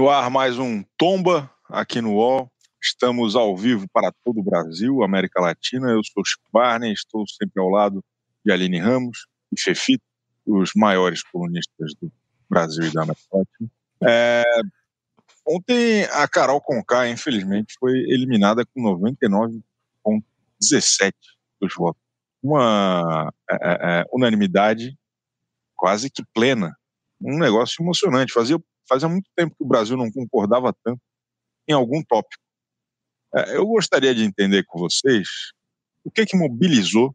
No ar mais um Tomba aqui no UOL. Estamos ao vivo para todo o Brasil, América Latina. Eu sou Chico Barney, estou sempre ao lado de Aline Ramos e Fefito, os maiores colunistas do Brasil e da América Latina. É, ontem a Carol Conká, infelizmente, foi eliminada com 99,17 dos votos. Uma é, é, é, unanimidade quase que plena. Um negócio emocionante. Fazia, fazia muito tempo que o Brasil não concordava tanto em algum tópico. É, eu gostaria de entender com vocês o que que mobilizou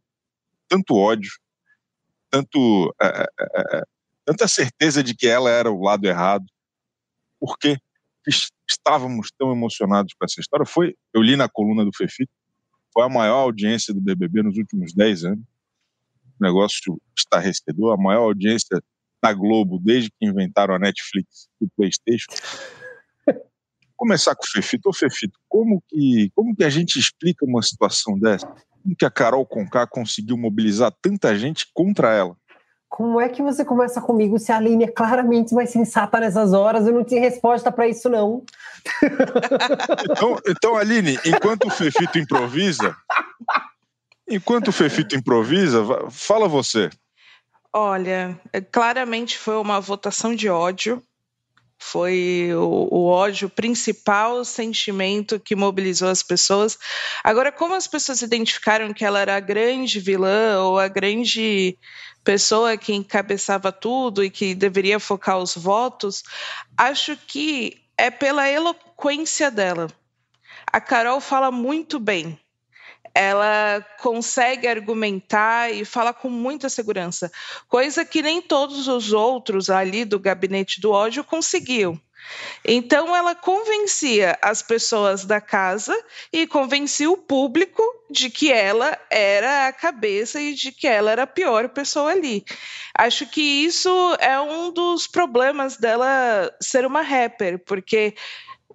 tanto ódio, tanto é, é, é, é tanta certeza de que ela era o lado errado, por que estávamos tão emocionados com essa história. Foi, eu li na coluna do Fefito, foi a maior audiência do BBB nos últimos 10 anos. O negócio estarrecedor, a maior audiência da Globo desde que inventaram a Netflix e o PlayStation começar com o Fefito. Ô, Fefito, como que, como que a gente explica uma situação dessa? Como que a Carol Conká conseguiu mobilizar tanta gente contra ela? Como é que você começa comigo se a Aline é claramente mais sensata nessas horas? Eu não tinha resposta para isso, não. então, então, Aline, enquanto o Fefito improvisa, enquanto o Fefito improvisa, fala você. Olha, claramente foi uma votação de ódio foi o, o, ódio, o principal sentimento que mobilizou as pessoas. Agora, como as pessoas identificaram que ela era a grande vilã ou a grande pessoa que encabeçava tudo e que deveria focar os votos, acho que é pela eloquência dela. A Carol fala muito bem ela consegue argumentar e falar com muita segurança, coisa que nem todos os outros ali do gabinete do ódio conseguiam. Então ela convencia as pessoas da casa e convencia o público de que ela era a cabeça e de que ela era a pior pessoa ali. Acho que isso é um dos problemas dela ser uma rapper, porque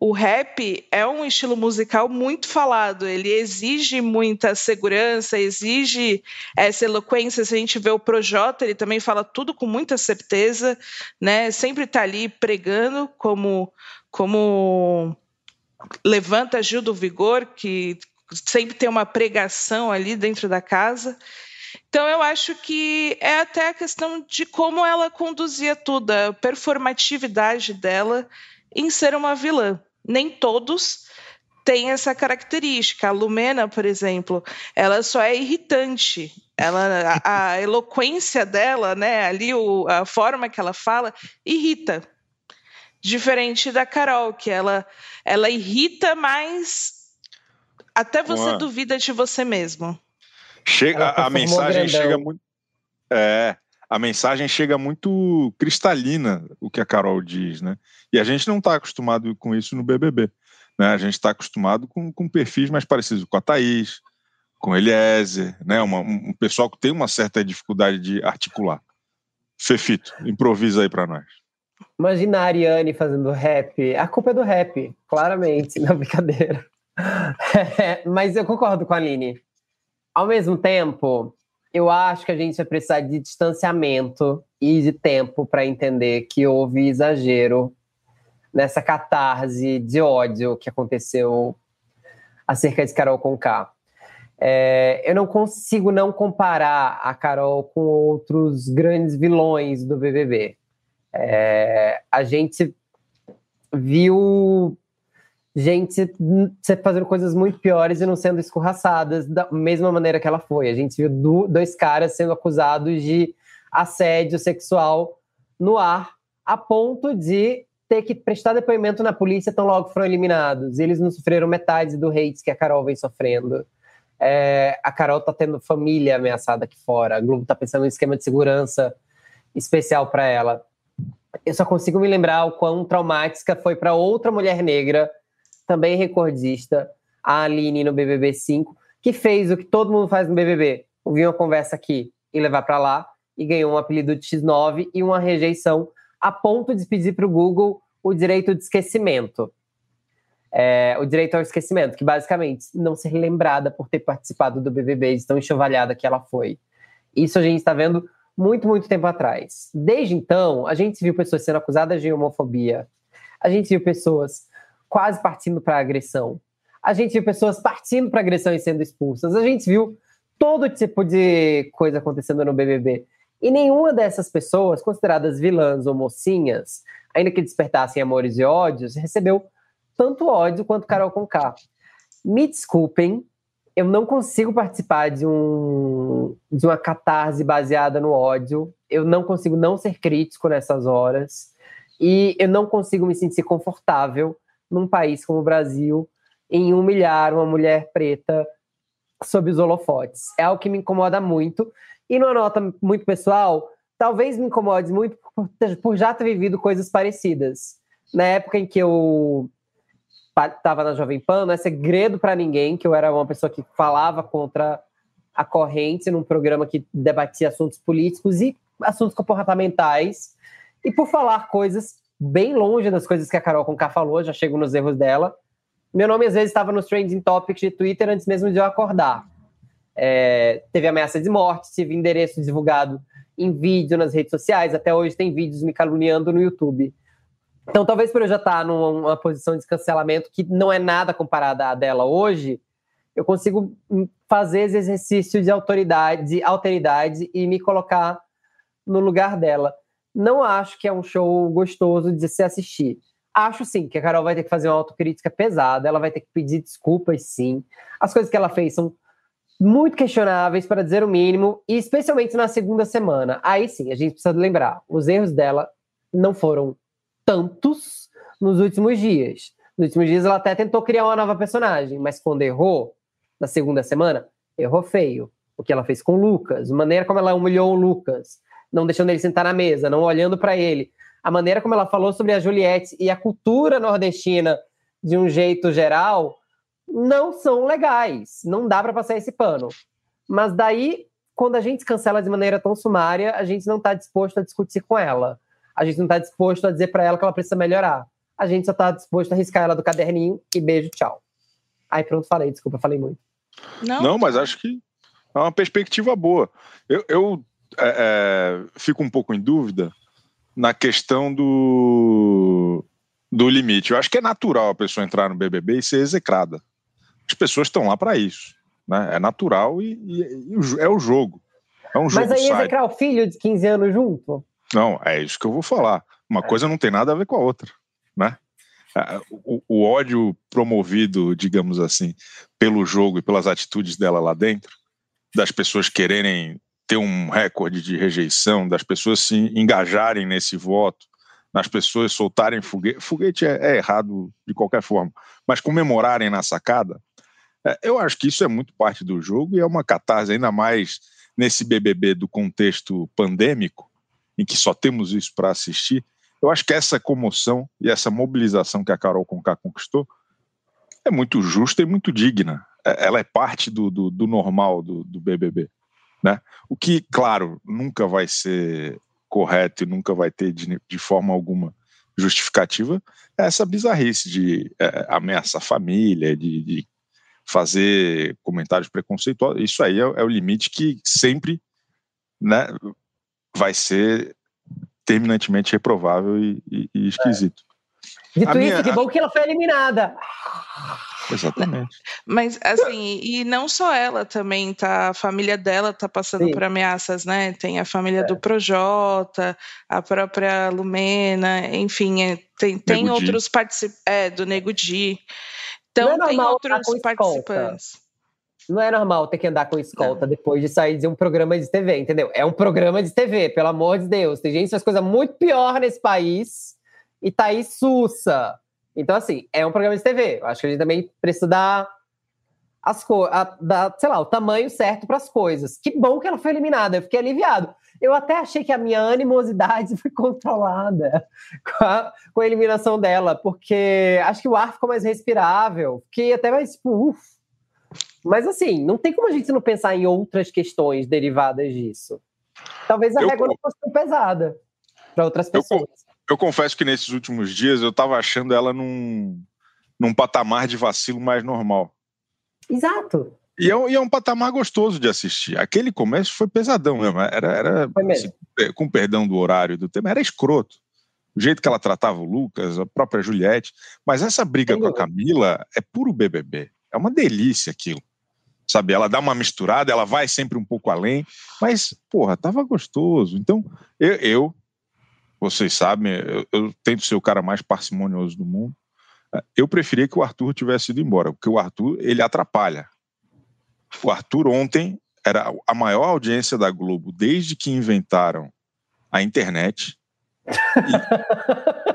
o rap é um estilo musical muito falado, ele exige muita segurança, exige essa eloquência. Se a gente vê o Projota, ele também fala tudo com muita certeza, né? Sempre está ali pregando como como levanta Gil do Vigor, que sempre tem uma pregação ali dentro da casa. Então eu acho que é até a questão de como ela conduzia tudo, a performatividade dela em ser uma vilã nem todos têm essa característica. A Lumena, por exemplo, ela só é irritante. Ela, a, a eloquência dela, né, ali o, a forma que ela fala, irrita. Diferente da Carol, que ela, ela irrita, mas até você Uma... duvida de você mesmo. Chega, a, a mensagem grandão. chega muito. É, a mensagem chega muito cristalina, o que a Carol diz, né? E a gente não está acostumado com isso no BBB. Né? A gente está acostumado com, com perfis mais parecidos com a Thaís, com Eliezer, né? Uma, um pessoal que tem uma certa dificuldade de articular. Fefito, improvisa aí para nós. Imagina a Ariane fazendo rap. A culpa é do rap, claramente, na brincadeira. É, mas eu concordo com a Aline. Ao mesmo tempo, eu acho que a gente vai precisar de distanciamento e de tempo para entender que houve exagero nessa catarse de ódio que aconteceu acerca de Carol Conká. É, eu não consigo não comparar a Carol com outros grandes vilões do BBB. É, a gente viu gente fazendo coisas muito piores e não sendo escorraçadas da mesma maneira que ela foi. A gente viu dois caras sendo acusados de assédio sexual no ar, a ponto de ter que prestar depoimento na polícia tão logo foram eliminados. Eles não sofreram metade do hate que a Carol vem sofrendo. É, a Carol tá tendo família ameaçada aqui fora. A Globo tá pensando em um esquema de segurança especial para ela. Eu só consigo me lembrar o quão traumática foi para outra mulher negra também recordista, a Aline no BBB 5, que fez o que todo mundo faz no BBB: ouvir uma conversa aqui e levar para lá, e ganhou um apelido de X9 e uma rejeição, a ponto de pedir para o Google o direito de esquecimento. É, o direito ao esquecimento, que basicamente não ser lembrada por ter participado do BBB de tão enxovalhada que ela foi. Isso a gente está vendo muito, muito tempo atrás. Desde então, a gente viu pessoas sendo acusadas de homofobia, A gente viu pessoas quase partindo para agressão. A gente viu pessoas partindo para agressão e sendo expulsas. A gente viu todo tipo de coisa acontecendo no BBB. E nenhuma dessas pessoas, consideradas vilãs ou mocinhas, ainda que despertassem amores e ódios, recebeu tanto ódio quanto Carol Conká. Me desculpem, eu não consigo participar de, um, de uma catarse baseada no ódio. Eu não consigo não ser crítico nessas horas. E eu não consigo me sentir confortável num país como o Brasil em humilhar uma mulher preta sob os holofotes. É algo que me incomoda muito. E numa nota muito pessoal, talvez me incomode muito por, já ter vivido coisas parecidas. Na época em que eu estava na Jovem Pan, não é segredo para ninguém que eu era uma pessoa que falava contra a corrente num programa que debatia assuntos políticos e assuntos comportamentais. E por falar coisas bem longe das coisas que a Carol Conká falou, já chego nos erros dela. Meu nome às vezes estava nos trending topics de Twitter antes mesmo de eu acordar. É, teve ameaça de morte, tive endereço divulgado em vídeo nas redes sociais, até hoje tem vídeos me caluniando no YouTube. Então, talvez por eu já estar numa posição de cancelamento que não é nada comparada à dela hoje, eu consigo fazer esse exercício de autoridade, de alteridade e me colocar no lugar dela. Não acho que é um show gostoso de se assistir. Acho sim que a Carol vai ter que fazer uma autocrítica pesada, ela vai ter que pedir desculpas, sim. As coisas que ela fez são muito questionáveis, para dizer o mínimo, e especialmente na segunda semana. Aí sim, a gente precisa lembrar: os erros dela não foram tantos nos últimos dias. Nos últimos dias ela até tentou criar uma nova personagem, mas quando errou, na segunda semana, errou feio. O que ela fez com o Lucas, a maneira como ela humilhou o Lucas, não deixando ele sentar na mesa, não olhando para ele, a maneira como ela falou sobre a Juliette e a cultura nordestina de um jeito geral, não são legais. Não dá para passar esse pano. Mas daí, quando a gente cancela de maneira tão sumária, a gente não está disposto a discutir com ela a gente não está disposto a dizer para ela que ela precisa melhorar. A gente só está disposto a riscar ela do caderninho e beijo, tchau. Aí pronto, falei, desculpa, falei muito. Não, não mas acho que é uma perspectiva boa. Eu, eu é, é, fico um pouco em dúvida na questão do, do limite. Eu acho que é natural a pessoa entrar no BBB e ser execrada. As pessoas estão lá para isso. Né? É natural e, e, e, é o jogo. É um jogo Mas aí execrar o filho de 15 anos junto? Não, é isso que eu vou falar. Uma é. coisa não tem nada a ver com a outra, né? É, o, o, ódio promovido, digamos assim, pelo jogo e pelas atitudes dela lá dentro, das pessoas quererem ter um recorde de rejeição, das pessoas se engajarem nesse voto, das pessoas soltarem foguete. Foguete é, é errado de qualquer forma, mas comemorarem na sacada, é, eu acho que isso é muito parte do jogo e é uma catarse, ainda mais nesse BBB do contexto pandêmico, em que só temos isso para assistir, eu acho que essa comoção e essa mobilização que a Carol Conká conquistou é muito justa e muito digna. É, ela é parte do, do, do normal do, do BBB. Né? O que, claro, nunca vai ser correto e nunca vai ter de, de forma alguma justificativa é essa bizarrice de é, ameaçar a família, de, de, fazer comentários preconceituosos. Isso aí é, é, o limite que sempre né, vai ser terminantemente reprovável e, e, e esquisito. Dito minha, isso, que bom que ela foi eliminada. Exatamente. Mas, assim, e não só ela também, tá? A família dela tá passando Sim. por ameaças, né? Tem a família é. do Projota, a própria Lumena, enfim, é, tem, tem outros participantes. É, do Nego Di. Então, é tem outros participantes. Não é normal ter que andar com escolta depois de sair de um programa de TV, entendeu? É um programa de TV, pelo amor de Deus. Tem gente que faz coisa muito pior nesse país e aí sussa. Então, assim, é um programa de TV. Eu acho que a gente também precisa dar as coisas, sei lá, o tamanho certo para as coisas. Que bom que ela foi eliminada, eu fiquei aliviado. Eu até achei que a minha animosidade foi controlada com a, com a eliminação dela, porque acho que o ar ficou mais respirável, fiquei até mais tipo, uff, mas assim, não tem como a gente não pensar em outras questões derivadas disso. Talvez a eu, régua não fosse tão pesada para outras pessoas. Eu, confesso que nesses últimos dias eu estava achando ela num, num patamar de vacilo mais normal. Exato. E é, e é um patamar gostoso de assistir. Aquele começo foi pesadão mesmo. Era, era. Assim, com perdão do horário do tema, era escroto. o jeito que ela tratava o Lucas, a própria Juliette. Mas essa briga com a Camila é puro BBB. É uma delícia aquilo. Sabe, ela dá uma misturada, ela vai sempre um pouco além, mas, porra, tava gostoso. Então, eu, eu vocês sabem, eu, eu tento ser o cara mais parcimonioso do mundo. Eu preferia que o Arthur tivesse ido embora, porque o Arthur, ele atrapalha. O Arthur ontem era a maior audiência da Globo desde que inventaram a internet.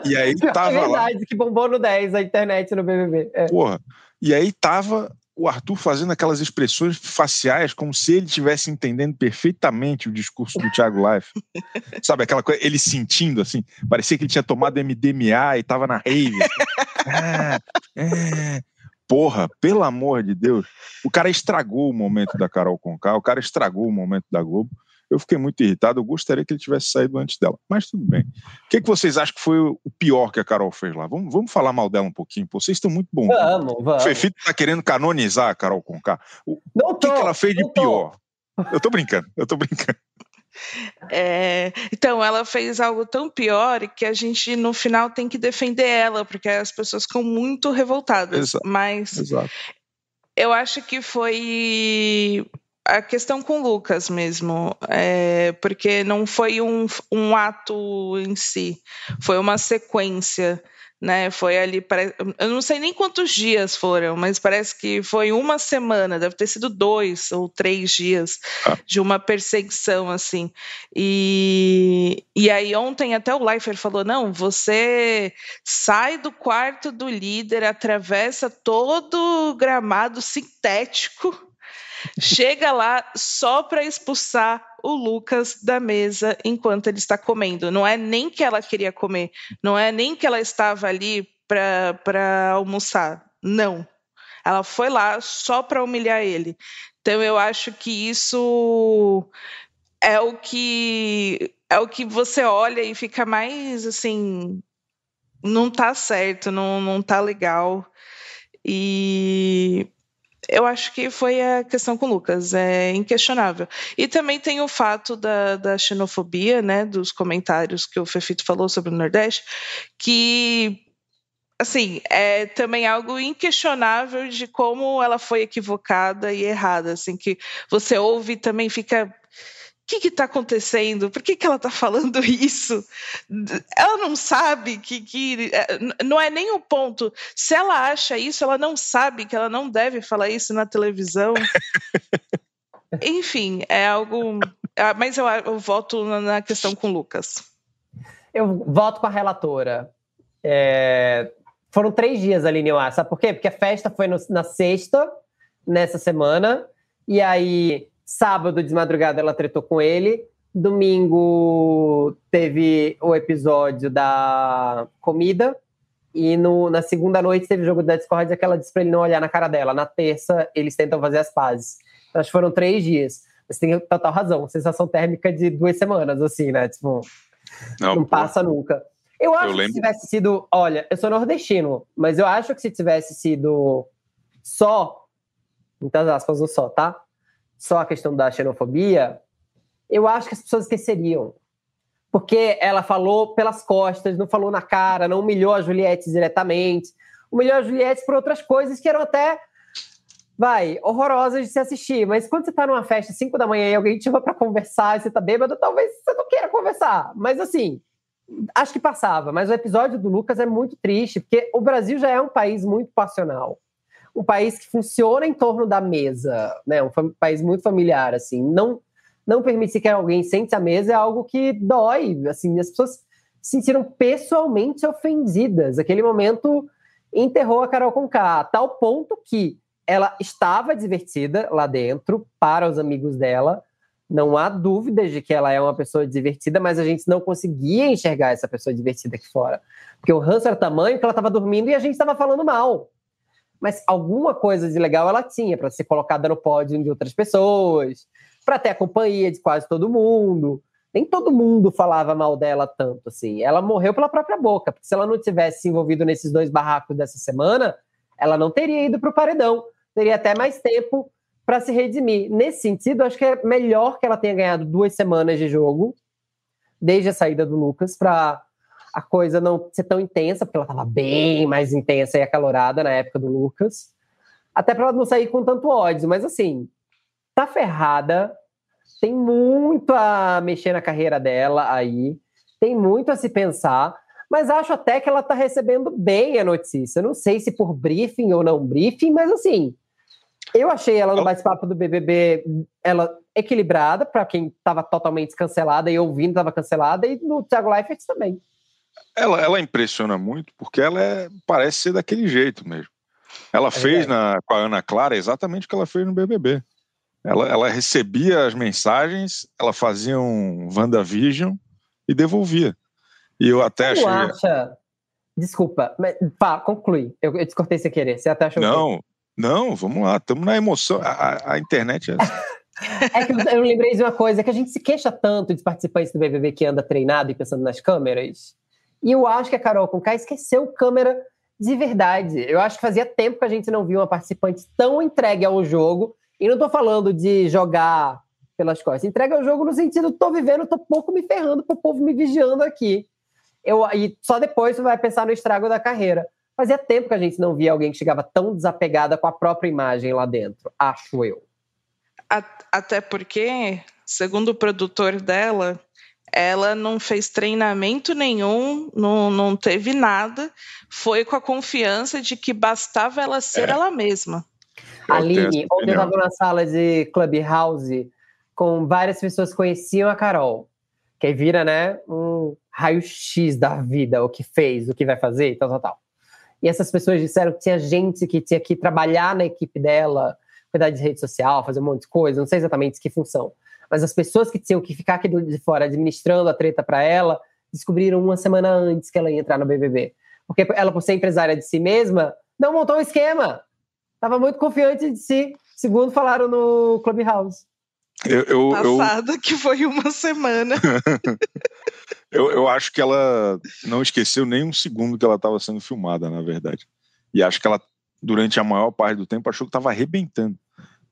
E, e aí tava é verdade, lá, que bombou no 10 a internet no BBB. É. Porra. E aí tava o Arthur fazendo aquelas expressões faciais como se ele estivesse entendendo perfeitamente o discurso do Thiago Life. Sabe, aquela coisa, ele sentindo assim, parecia que ele tinha tomado MDMA e tava na rave. Assim. É, é. Porra, pelo amor de Deus. O cara estragou o momento da Carol Conká, o cara estragou o momento da Globo. Eu fiquei muito irritado, eu gostaria que ele tivesse saído antes dela, mas tudo bem. O que, que vocês acham que foi o pior que a Carol fez lá? Vamos, vamos falar mal dela um pouquinho, pô. vocês estão muito bons. Vamos, vamos. O Fefito tá querendo canonizar a Carol Conká. O, não tô, o que, que ela fez de pior? Eu tô brincando, eu tô brincando. É, então, ela fez algo tão pior que a gente, no final, tem que defender ela, porque as pessoas ficam muito revoltadas. Exato, mas exato. eu acho que foi a questão com o Lucas mesmo, é, porque não foi um, um ato em si, foi uma sequência né? Foi ali, eu não sei nem quantos dias foram, mas parece que foi uma semana, deve ter sido dois ou três dias ah. de uma perseguição assim. E, e aí ontem até o Leifert falou: não, você sai do quarto do líder, atravessa todo o gramado sintético chega lá só para expulsar o Lucas da mesa enquanto ele está comendo. Não é nem que ela queria comer, não é nem que ela estava ali para almoçar. Não. Ela foi lá só para humilhar ele. Então eu acho que isso é o que é o que você olha e fica mais assim, não tá certo, não, não tá legal. E eu acho que foi a questão com o Lucas, é inquestionável. E também tem o fato da, da xenofobia, né, dos comentários que o Fefito falou sobre o Nordeste, que assim, é também algo inquestionável de como ela foi equivocada e errada, assim, que você ouve e também fica o que está acontecendo? Por que, que ela está falando isso? Ela não sabe que, que. É, não é nem o ponto. Se ela acha isso, ela não sabe que ela não deve falar isso na televisão. Enfim, é algo. É, mas eu, eu voto na questão com o Lucas. Eu voto com a relatora. É... Foram três dias ali, Nilá. Sabe por quê? Porque a festa foi no, na sexta, nessa semana, e aí Sábado de madrugada ela tretou com ele. Domingo teve o episódio da comida. E no, na segunda noite teve o jogo da Discord que ela disse pra ele não olhar na cara dela. Na terça, eles tentam fazer as pazes. Então, acho que foram três dias. Mas tem total razão. Sensação térmica de duas semanas, assim, né? Tipo, não, não passa nunca. Eu acho eu que se tivesse sido. Olha, eu sou nordestino, mas eu acho que se tivesse sido só. Muitas aspas no só, tá? Só a questão da xenofobia, eu acho que as pessoas esqueceriam. Porque ela falou pelas costas, não falou na cara, não humilhou a Juliette diretamente, humilhou a Juliette por outras coisas que eram até, vai, horrorosas de se assistir. Mas quando você tá numa festa às 5 da manhã e alguém te chama para conversar e você tá bêbado, talvez você não queira conversar. Mas assim, acho que passava. Mas o episódio do Lucas é muito triste, porque o Brasil já é um país muito passional um país que funciona em torno da mesa, né? Um país muito familiar, assim. Não, não permitir que alguém sente à mesa é algo que dói, assim. As pessoas se sentiram pessoalmente ofendidas. Aquele momento enterrou a Carol Conká, a tal ponto que ela estava divertida lá dentro para os amigos dela. Não há dúvidas de que ela é uma pessoa divertida, mas a gente não conseguia enxergar essa pessoa divertida aqui fora. Porque o ranço era tamanho que ela estava dormindo e a gente estava falando mal mas alguma coisa de legal ela tinha para ser colocada no pódio de outras pessoas, para ter a companhia de quase todo mundo. Nem todo mundo falava mal dela tanto assim. Ela morreu pela própria boca, porque se ela não tivesse se envolvido nesses dois barracos dessa semana, ela não teria ido para o paredão. Teria até mais tempo para se redimir. Nesse sentido, acho que é melhor que ela tenha ganhado duas semanas de jogo, desde a saída do Lucas, para a coisa não ser tão intensa, porque ela estava bem mais intensa e acalorada na época do Lucas. Até para ela não sair com tanto ódio, mas assim, tá ferrada, tem muito a mexer na carreira dela aí, tem muito a se pensar, mas acho até que ela tá recebendo bem a notícia. Não sei se por briefing ou não briefing, mas assim, eu achei ela no bate-papo do BBB, ela equilibrada, para quem estava totalmente cancelada e ouvindo estava cancelada, e no Thiago Leifert também. Ela, ela impressiona muito porque ela é, parece ser daquele jeito mesmo. Ela é fez na, com a Ana Clara exatamente o que ela fez no BBB. Ela, ela recebia as mensagens, ela fazia um WandaVision e devolvia. E eu até achei. acha. Desculpa, mas, pá, conclui. Eu, eu descortei sem querer. Você até achou Não, que... não, vamos lá. Estamos na emoção. A, a, internet é assim. É que eu lembrei de uma coisa, que a gente se queixa tanto dos participantes do BBB que anda treinado e pensando nas câmeras. E eu acho que a Carol Conká esqueceu câmera de verdade. Eu acho que fazia tempo que a gente não viu uma participante tão entregue ao jogo. E não tô falando de jogar pelas costas. Entrega ao jogo no sentido, tô vivendo, tô pouco me ferrando pro povo me vigiando aqui. Eu, e só depois você vai pensar no estrago da carreira. Fazia tempo que a gente não via alguém que chegava tão desapegada com a própria imagem lá dentro, acho eu. Até porque, segundo o produtor dela, ela não fez treinamento nenhum, não, não teve nada, foi com a confiança de que bastava ela ser é. ela mesma. Aline, ontem eu estava na sala de Clubhouse com várias pessoas que conheciam a Carol, que aí vira, né, um raio-x da vida, o que fez, o que vai fazer e tal, tal, tal. E essas pessoas disseram que tinha gente que tinha que trabalhar na equipe dela, cuidar de rede social, fazer um monte de coisa, não sei exatamente que função. Mas as pessoas que tinham que ficar aqui de fora administrando a treta para ela, descobriram uma semana antes que ela ia entrar no BBB. Porque ela, por ser empresária de si mesma, não montou um esquema. Estava muito confiante de si, segundo falaram no Clubhouse. Eu, eu, Passada, eu... que foi uma semana. eu, eu acho que ela não esqueceu nem um segundo que ela estava sendo filmada, na verdade. E acho que ela, durante a maior parte do tempo, achou que estava arrebentando.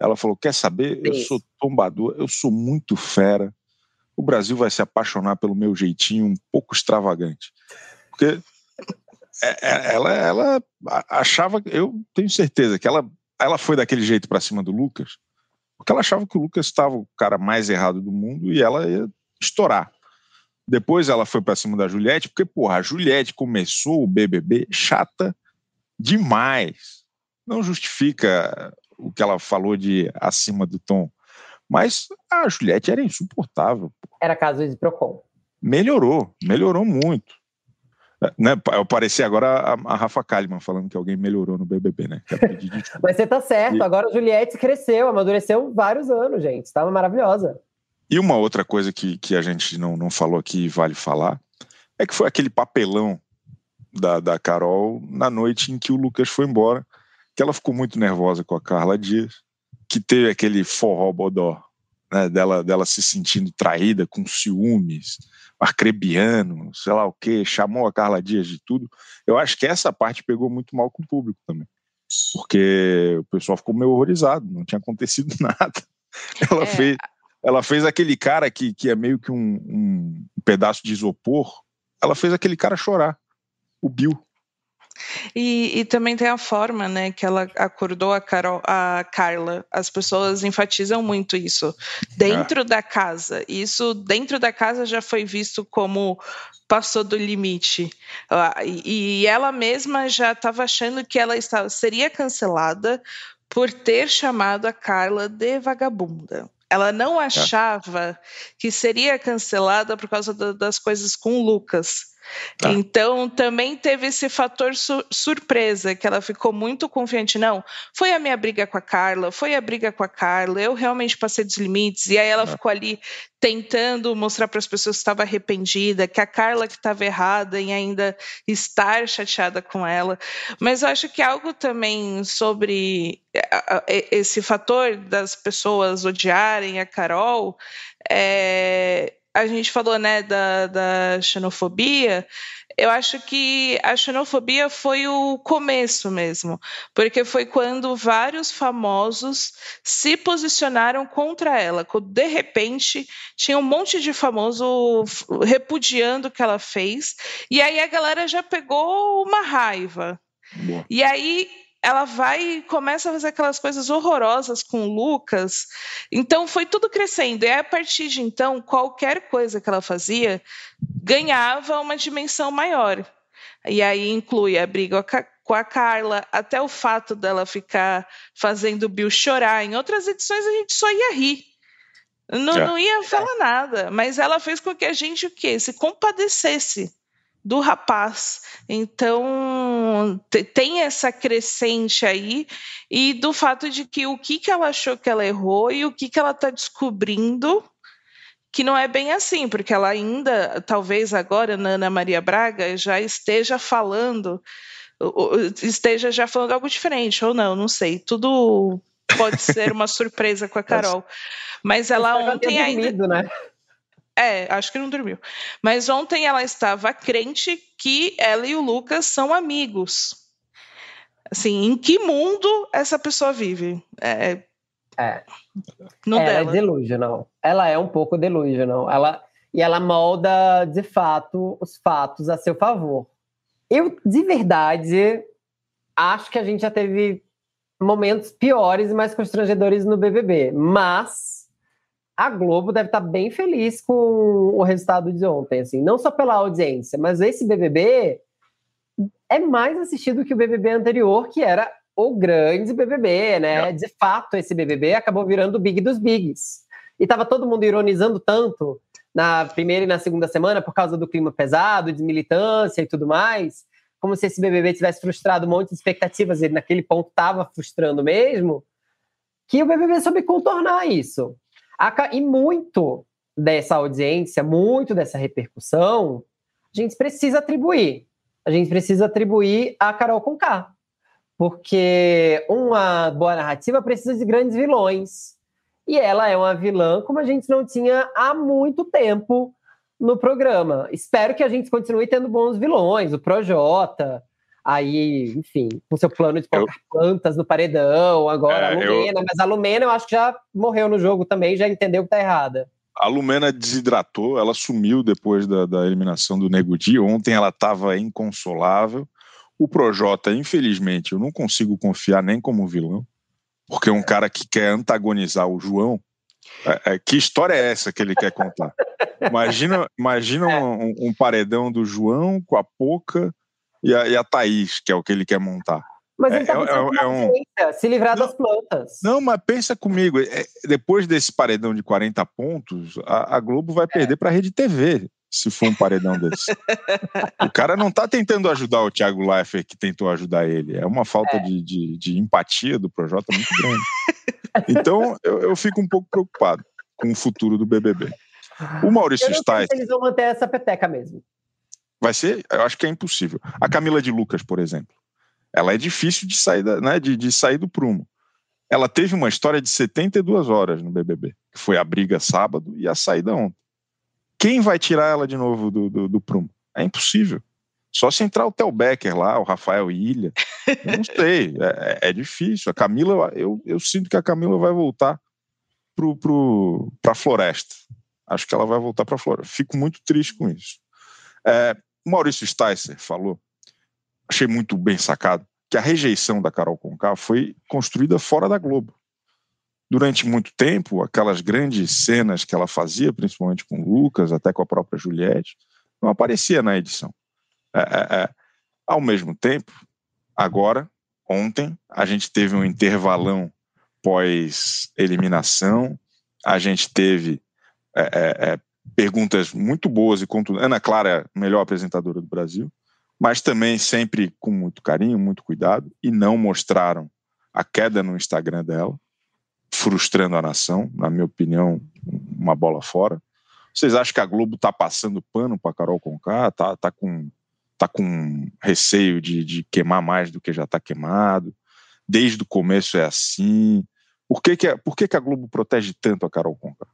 Ela falou: Quer saber? Eu sou tombador, eu sou muito fera. O Brasil vai se apaixonar pelo meu jeitinho um pouco extravagante. Porque é, é, ela, ela achava, eu tenho certeza que ela, ela foi daquele jeito para cima do Lucas, porque ela achava que o Lucas estava o cara mais errado do mundo e ela ia estourar. Depois ela foi para cima da Juliette, porque, porra, a Juliette começou o BBB chata demais. Não justifica o que ela falou de acima do tom. Mas a Juliette era insuportável. Era caso de Procon. Melhorou, melhorou muito. Né, eu parecia agora a, a, Rafa Kalimann falando que alguém melhorou no BBB, né? Mas você tá certo, e... agora a Juliette cresceu, amadureceu vários anos, gente. Estava maravilhosa. E uma outra coisa que, que a gente não, não falou aqui e vale falar é que foi aquele papelão da, da Carol na noite em que o Lucas foi embora que ela ficou muito nervosa com a Carla Dias, que teve aquele forró bodó, né, dela, dela se sentindo traída, com ciúmes, arcrebiano, sei lá o que, chamou a Carla Dias de tudo. Eu acho que essa parte pegou muito mal com o público também, porque o pessoal ficou meio horrorizado, não tinha acontecido nada. Ela é. fez ela fez aquele cara que, que é meio que um, um pedaço de isopor, ela fez aquele cara chorar, o Bill. E, e, também tem a forma, né, que ela acordou a, Carol, a Carla. As pessoas enfatizam muito isso dentro é. da casa. Isso dentro da casa já foi visto como passou do limite. E, e ela mesma já estava achando que ela estava, seria cancelada por ter chamado a Carla de vagabunda. Ela não é. achava é. que seria cancelada por causa das coisas com o Lucas. Tá. Então também teve esse fator su surpresa, que ela ficou muito confiante. Não, foi a minha briga com a Carla, foi a briga com a Carla, eu realmente passei dos limites, e aí ela é. ficou ali tentando mostrar para as pessoas que estava arrependida, que a Carla que estava errada em ainda estar chateada com ela. Mas eu acho que algo também sobre esse fator das pessoas odiarem a Carol é a gente falou né, da, da xenofobia, eu acho que a xenofobia foi o começo mesmo, porque foi quando vários famosos se posicionaram contra ela. De repente, tinha um monte de famoso repudiando o que ela fez, e aí a galera já pegou uma raiva. E aí ela vai e começa a fazer aquelas coisas horrorosas com o Lucas. Então foi tudo crescendo. E a partir de então, qualquer coisa que ela fazia ganhava uma dimensão maior. E aí inclui a briga com a Carla, até o fato dela ficar fazendo o Bill chorar. Em outras edições a gente só ia rir. Não, é. não ia falar nada, mas ela fez com que a gente o quê? Se compadecesse do rapaz. Então, tem essa crescente aí e do fato de que o que, que ela achou que ela errou e o que, que ela está descobrindo que não é bem assim, porque ela ainda, talvez agora, na Ana Maria Braga, já esteja falando, esteja já falando algo diferente, ou não, não sei. Tudo pode ser uma surpresa com a Carol. Mas ela ontem ainda. Né? É, acho que não dormiu. Mas ontem ela estava crente que ela e o Lucas são amigos. Assim, em que mundo essa pessoa vive? É. é. No ela é dela. é delusional. Ela é um pouco delusional. Ela, e ela molda, de fato, os fatos a seu favor. Eu, de verdade, acho que a gente já teve momentos piores e mais constrangedores no BBB. Mas a Globo deve estar bem feliz com o resultado de ontem, assim, não só pela audiência, mas esse BBB é mais assistido que o BBB anterior, que era o grande BBB, né? É. De fato, esse BBB acabou virando o Big dos Bigs. E tava todo mundo ironizando tanto na primeira e na segunda semana por causa do clima pesado, de militância e tudo mais, como se esse BBB tivesse frustrado um monte de expectativas, ele naquele ponto estava frustrando mesmo, que o BBB soube contornar isso. E muito dessa audiência, muito dessa repercussão, a gente precisa atribuir. A gente precisa atribuir a Carol Conká. Porque uma boa narrativa precisa de grandes vilões. E ela é uma vilã como a gente não tinha há muito tempo no programa. Espero que a gente continue tendo bons vilões, o Projota, aí, enfim, com seu plano de colocar eu... plantas no paredão, agora é, a Lumena, eu... mas a Lumena eu acho que já morreu no jogo também, já entendeu que tá errada. A Lumena desidratou, ela sumiu depois da, da eliminação do Nego Di. Ontem ela estava inconsolável. O Projota, infelizmente, eu não consigo confiar nem como vilão, porque é um cara que quer antagonizar o João. É, é, que história é essa que ele quer contar? Imagina, imagina é. um, um, paredão do João com a Poca e a, e a Thaís, que é o que ele quer montar. Mas ele tá é, é, é um... se livrar não, das plantas. Não, mas pensa comigo, é, depois desse paredão de 40 pontos, a, a Globo vai perder para a Rede TV, se for um paredão desse. o cara não está tentando ajudar o Thiago Leifert, que tentou ajudar ele. É uma falta é. de, de, de, empatia do Projota muito grande. Então, eu, eu, fico um pouco preocupado com o futuro do BBB. O Maurício Stice... eles vão manter essa peteca mesmo. Vai ser, eu acho que é impossível. A Camila de Lucas, por exemplo, ela é difícil de sair, da, né, de, de sair do prumo. Ela teve uma história de 72 horas no BBB, que foi a briga sábado e a saída ontem. Quem vai tirar ela de novo do, do, do prumo? É impossível. Só se entrar o Theo Becker lá, o Rafael Ilha. Eu não sei, é, é, é, difícil. A Camila, eu, eu sinto que a Camila vai voltar para pro, a floresta. Acho que ela vai voltar para a floresta. Fico muito triste com isso. É, o Maurício Sticer falou, achei muito bem sacado, que a rejeição da Carol Conká foi construída fora da Globo. Durante muito tempo, aquelas grandes cenas que ela fazia, principalmente com o Lucas, até com a própria Juliette, não aparecia na edição. É, é, é. Ao mesmo tempo, agora, ontem, a gente teve um intervalão pós-eliminação, a gente teve é, é, é perguntas muito boas e contundentes. Ana Clara, melhor apresentadora do Brasil, mas também sempre com muito carinho, muito cuidado, e não mostraram a queda no Instagram dela, frustrando a nação, na minha opinião, uma bola fora. Vocês acham que a Globo está passando pano para Carol Conká? Tá, tá com tá com receio de, de queimar mais do que já está queimado? Desde o começo é assim. Por que, que, por que, que a Globo protege tanto a Carol Conká?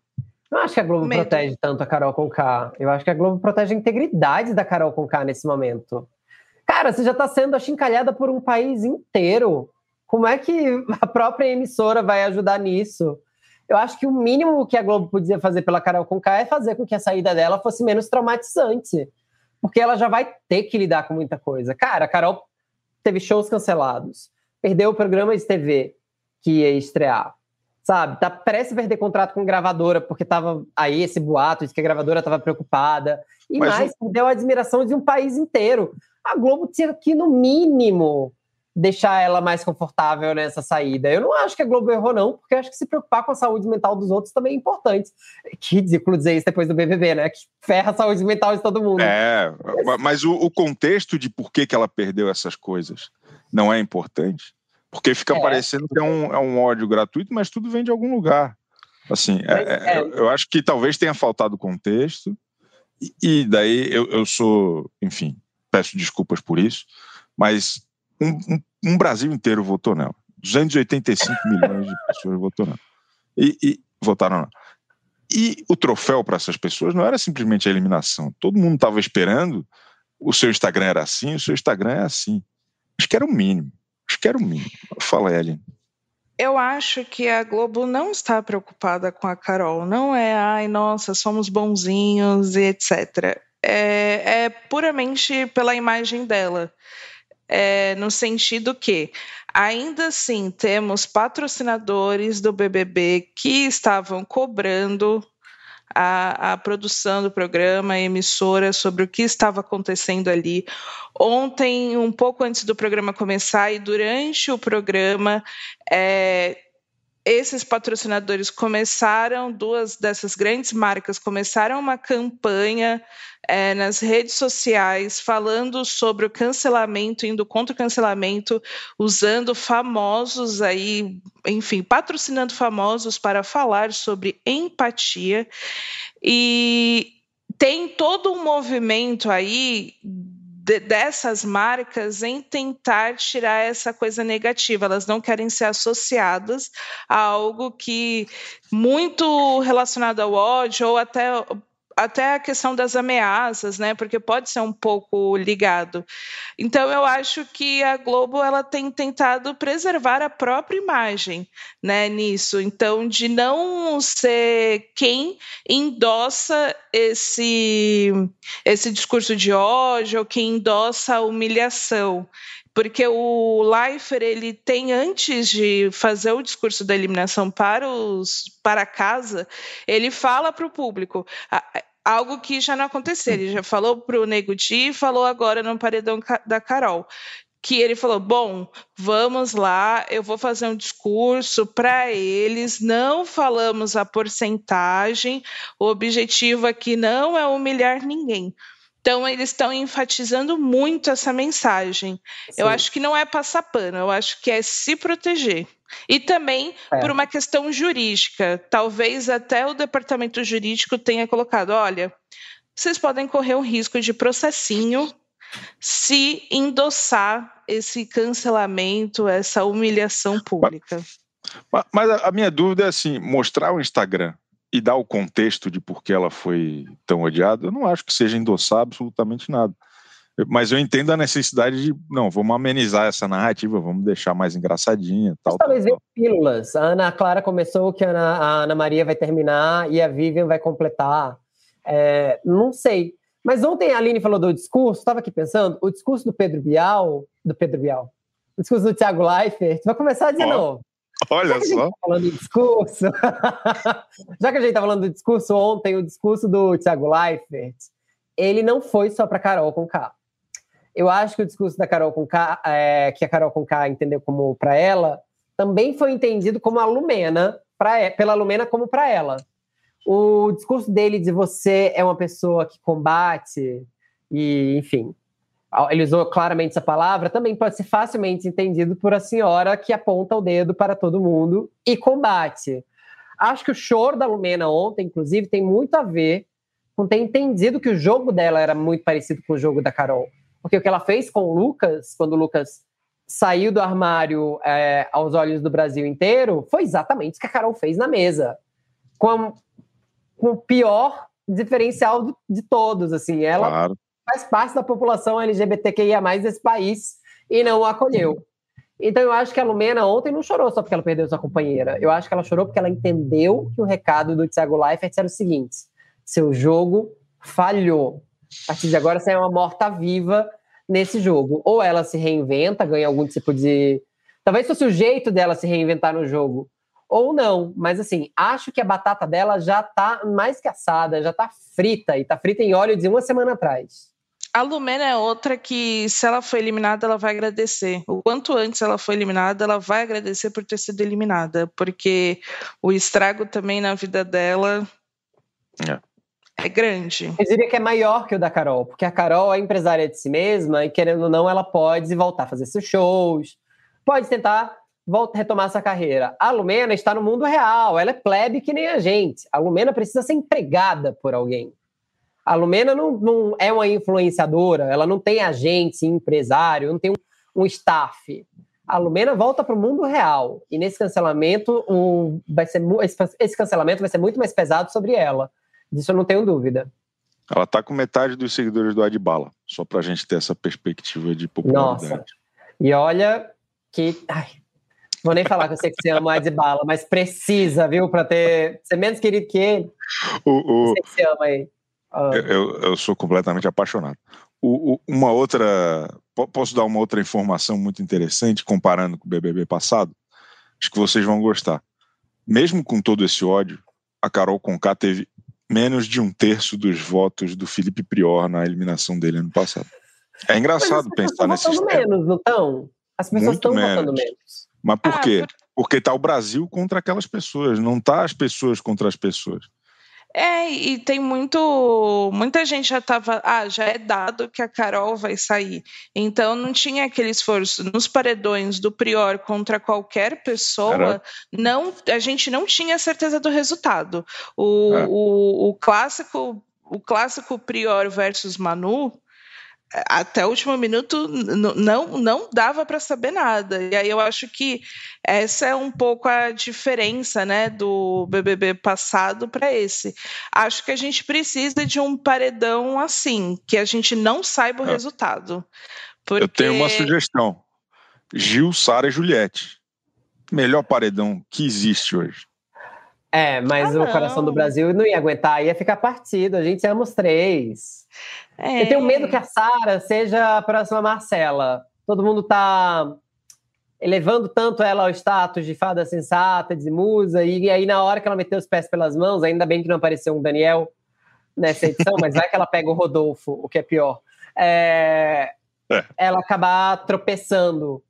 Não acho que a Globo Medo. protege tanto a Carol Conká. Eu acho que a Globo protege a integridade da Carol Conká nesse momento. Cara, você já está sendo achincalhada por um país inteiro. Como é que a própria emissora vai ajudar nisso? Eu acho que o mínimo que a Globo podia fazer pela Carol Conká é fazer com que a saída dela fosse menos traumatizante. Porque ela já vai ter que lidar com muita coisa. Cara, a Carol teve shows cancelados, perdeu o programa de TV que ia estrear, sabe? Tá prestes a perder contrato com gravadora, porque tava aí esse boato de que a gravadora tava preocupada. E Mas mais, eu... perdeu a admiração de um país inteiro. A Globo tinha que, no mínimo, deixar ela mais confortável nessa saída. Eu não acho que a Globo errou, não, porque acho que se preocupar com a saúde mental dos outros também é importante. Que ridículo dizer isso depois do BBB, né? Que ferra a saúde mental de todo mundo. É, mas o, o contexto de por que, que ela perdeu essas coisas não é importante? Porque fica é. parecendo que é um, é um ódio gratuito, mas tudo vem de algum lugar. Assim, é, é, é, eu acho que talvez tenha faltado contexto, e, e daí eu, eu sou, enfim, peço desculpas por isso, mas um, um, um Brasil inteiro votou nela. 285 milhões de pessoas votaram nela. E, e votaram nela. E o troféu para essas pessoas não era simplesmente a eliminação. Todo mundo estava esperando. O seu Instagram era assim, o seu Instagram é assim. Acho que era o mínimo. Acho que era o. Fala, Ellen. Eu acho que a Globo não está preocupada com a Carol. Não é, ai, nossa, somos bonzinhos e etc. É, é puramente pela imagem dela. É, no sentido que ainda assim temos patrocinadores do BBB que estavam cobrando a, a, produção do programa, a emissora, sobre o que estava acontecendo ali. Ontem, um pouco antes do programa começar e durante o programa, é, esses patrocinadores começaram, duas dessas grandes marcas começaram uma campanha é, nas redes sociais falando sobre o cancelamento, indo contra o cancelamento, usando famosos aí, enfim, patrocinando famosos para falar sobre empatia. E tem todo um movimento aí de, dessas marcas em tentar tirar essa coisa negativa. Elas não querem ser associadas a algo que muito relacionado ao ódio ou até até a questão das ameaças, né? Porque pode ser um pouco ligado. Então eu acho que a Globo ela tem tentado preservar a própria imagem, né? Nisso, então de não ser quem endossa esse esse discurso de ódio ou quem endossa a humilhação porque o Leifert ele tem antes de fazer o discurso da eliminação para os para casa, ele fala para o público algo que já não aconteceu. Ele já falou para o Nego Di e falou agora no paredão da Carol. Que ele falou: bom, vamos lá, eu vou fazer um discurso para eles, não falamos a porcentagem, o objetivo aqui não é humilhar ninguém. Então, eles estão enfatizando muito essa mensagem. Sim. Eu acho que não é passar pano, eu acho que é se proteger. E também é. por uma questão jurídica. Talvez até o departamento jurídico tenha colocado: olha, vocês podem correr um risco de processinho se endossar esse cancelamento, essa humilhação pública. Mas, mas a minha dúvida é assim: mostrar o Instagram e dar o contexto de por que ela foi tão odiada, eu não acho que seja endossar absolutamente nada. Mas eu entendo a necessidade de, não, vamos amenizar essa narrativa, vamos deixar mais engraçadinha. Tal, talvez tal, tal. pílulas. A Ana Clara começou, que a Ana, a Ana, Maria vai terminar e a Vivian vai completar. É, não sei. Mas ontem a Aline falou do discurso, estava aqui pensando, o discurso do Pedro Bial, do Pedro Bial, o discurso do Thiago Leifert, vai começar de oh, novo. Olha só. Tá falando do discurso, já que a gente está falando do discurso ontem, o discurso do Thiago Leifert, ele não foi só para Carol com K eu acho que o discurso da Carol com é, que a Carol com K entendeu como para ela, também foi entendido como a Lumena, pra, pela Lumena como para ela. O discurso dele de você é uma pessoa que combate, e enfim, ele usou claramente essa palavra, também pode ser facilmente entendido por a senhora que aponta o dedo para todo mundo e combate. Acho que o choro da Lumena ontem, inclusive, tem muito a ver com ter entendido que o jogo dela era muito parecido com o jogo da Carol. Porque o que ela fez com o Lucas, quando o Lucas saiu do armário é, aos olhos do Brasil inteiro, foi exatamente o que a Carol fez na mesa. Com com o pior diferencial de, de todos, assim. Ela Claro. faz parte da população LGBTQIA+, desse país e não o acolheu. Então eu acho que a Lumena ontem não chorou só porque ela perdeu sua companheira. Eu acho que ela chorou porque ela entendeu que o recado do Thiago Leifert era o seguinte: seu jogo falhou. A partir de agora você é uma morta-viva nesse jogo. Ou ela se reinventa, ganha algum tipo de. Talvez fosse o jeito dela se reinventar no jogo. Ou não. Mas assim, acho que a batata dela já tá mais que assada, já tá frita. E tá frita em óleo de uma semana atrás. A Lumena é outra que, se ela foi eliminada, ela vai agradecer. O quanto antes ela foi eliminada, ela vai agradecer por ter sido eliminada, porque o estrago também na vida dela é, grande. Eu diria que é maior que o da Carol, porque a Carol é empresária de si mesma e, querendo ou não, ela pode voltar a fazer seus shows, pode tentar volta, retomar essa carreira. A Lumena está no mundo real, ela é plebe que nem a gente. A Lumena precisa ser empregada por alguém. A Lumena não, não é uma influenciadora, ela não tem agente, empresário, não tem um, um staff. A Lumena volta para o mundo real. E nesse cancelamento, um, vai ser, esse, esse cancelamento vai ser muito mais pesado sobre ela. Disso eu não tenho dúvida. Ela tá com metade dos seguidores do Adbala, só pra gente ter essa perspectiva de popularidade. Nossa. E olha que. Ai, vou nem falar que eu sei que você ama o Adbala, mas precisa, viu, para ter ser menos querido que ele. O, o, Eu sei que você ama ele. Ah, eu, eu- eu sou completamente apaixonado. O- o- uma outra. po- Posso dar uma outra informação muito interessante, comparando com o BBB passado? Acho que vocês vão gostar. Mesmo com todo esse ódio, a Carol Conká teve menos de um terço dos votos do Felipe Prior na eliminação dele ano passado. É engraçado as pessoas pensar estão nesse votando sistema. menos, não estão? As pessoas Muito estão votando menos. Mas por Ah, quê? por- Porque tá o Brasil contra aquelas pessoas, não tá as pessoas contra as pessoas. É, e tem muito. Muita gente já estava. Ah, já é dado que a Carol vai sair. Então não tinha aquele esforço. Nos paredões do Prior contra qualquer pessoa, não, a gente não tinha certeza do resultado. O, É. o, o clássico. O clássico Prior versus Manu, até o último minuto não, não dava para saber nada. E aí eu acho que essa é um pouco a diferença né, do BBB passado para esse. Acho que a gente precisa de um paredão assim, que a gente não saiba o É. resultado. Eu tenho uma Porque- sugestão. Gil, Sara e Juliette. Melhor paredão que existe hoje. É, mas Ah, o coração do. Brasil não ia aguentar, ia ficar partido. A gente ama os três. É. Eu tenho medo que a Sara seja a próxima Marcela. Todo mundo tá elevando tanto ela ao status de fada sensata, de musa, e aí na hora que ela meteu os pés pelas mãos, ainda bem que não apareceu um Daniel nessa edição, mas vai que ela pega o Rodolfo, o que é pior. É, É. Ela acabar tropeçando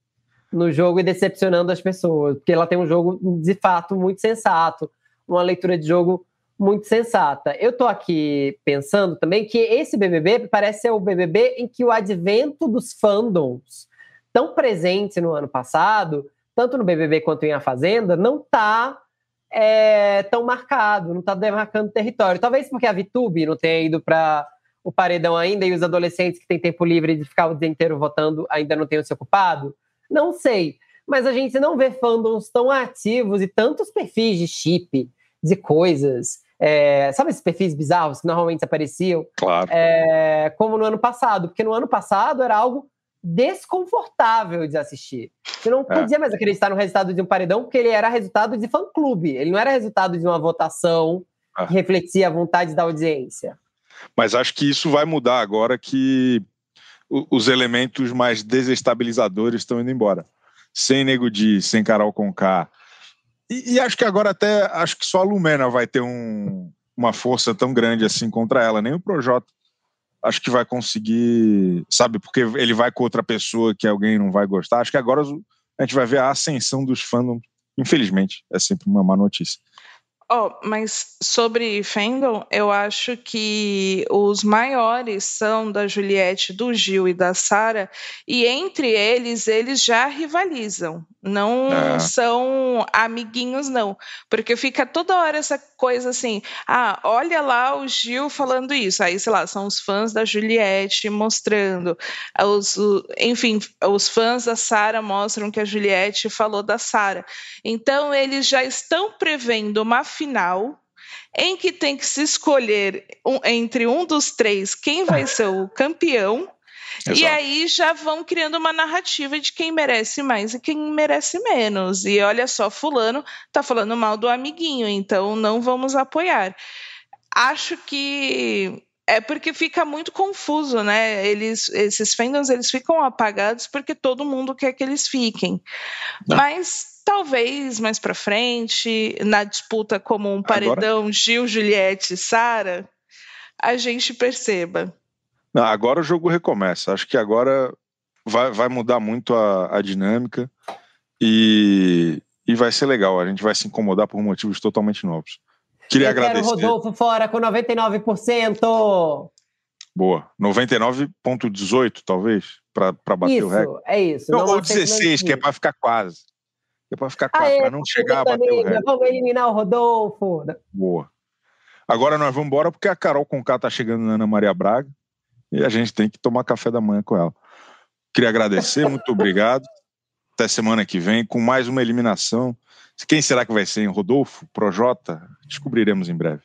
no jogo e decepcionando as pessoas, porque ela tem um jogo de fato muito sensato, uma leitura de jogo muito sensata. Eu tô aqui pensando também que esse BBB parece ser o BBB em que o advento dos fandoms, tão presente no ano passado, tanto no BBB quanto em A Fazenda, não tá é, tão marcado, não tá demarcando território. Talvez porque a VTube não tenha ido para o paredão ainda e os adolescentes que têm tempo livre de ficar o dia inteiro votando ainda não tenham se ocupado. Não sei. Mas a gente não vê fandoms tão ativos e tantos perfis de chip, de coisas. é, sabe esses perfis bizarros que normalmente apareciam? Claro. é, como no ano passado, porque no ano passado era algo desconfortável de assistir. Você não É. podia mais acreditar no resultado de um paredão, porque ele era resultado de fã-clube, ele não era resultado de uma votação Ah. que refletia a vontade da audiência. Mas acho que isso vai mudar agora que os elementos mais desestabilizadores estão indo embora. Sem Nego Di, sem Carol Conká. E, e acho que agora até acho que só a Lumena vai ter um- uma força tão grande assim contra ela, nem o Projota. Acho que vai conseguir, sabe, porque ele vai com outra pessoa que alguém não vai gostar. Acho que agora a gente vai ver a ascensão dos fandoms. Infelizmente, é sempre uma má notícia. Ó, mas sobre fandom, eu acho que os maiores são da Juliette, do Gil e da Sara, e entre eles, eles já rivalizam. Não É. são amiguinhos, não. Porque fica toda hora essa coisa assim: ah, olha lá o Gil falando isso. Aí, sei lá, são os fãs da Juliette mostrando. Os, enfim, os fãs da Sara mostram que a Juliette falou da Sara. Então, eles já estão prevendo uma final em que tem que se escolher um, entre um dos três quem vai ser o campeão. Exato. E aí já vão criando uma narrativa de quem merece mais e quem merece menos. E olha só, fulano tá falando mal do amiguinho, então não vamos apoiar. Acho que é porque fica muito confuso, né? Eles, esses fandoms eles ficam apagados porque todo mundo quer que eles fiquem. Não. Mas talvez mais para frente, na disputa como um paredão agora... Gil, Juliette e Sara, a gente perceba. Não, agora o jogo recomeça. Acho que agora vai, vai mudar muito a, a dinâmica e, e vai ser legal. A gente vai se incomodar por motivos totalmente novos. Queria Eu agradecer. Quero Rodolfo fora com 99%. Boa. 99,18 talvez, para bater isso, o recorde. É isso. Não, ou 16, que é para ficar quase. É para ficar quase, para não chegar a bater o recorde. Vamos eliminar o Rodolfo. Boa. Agora nós vamos embora porque a Carol Conká tá chegando na Ana Maria Braga e a gente tem que tomar café da manhã com ela. Queria agradecer, muito obrigado. Até semana que vem com mais uma eliminação quem será que vai ser? Em Rodolfo? Projota? Descobriremos em breve.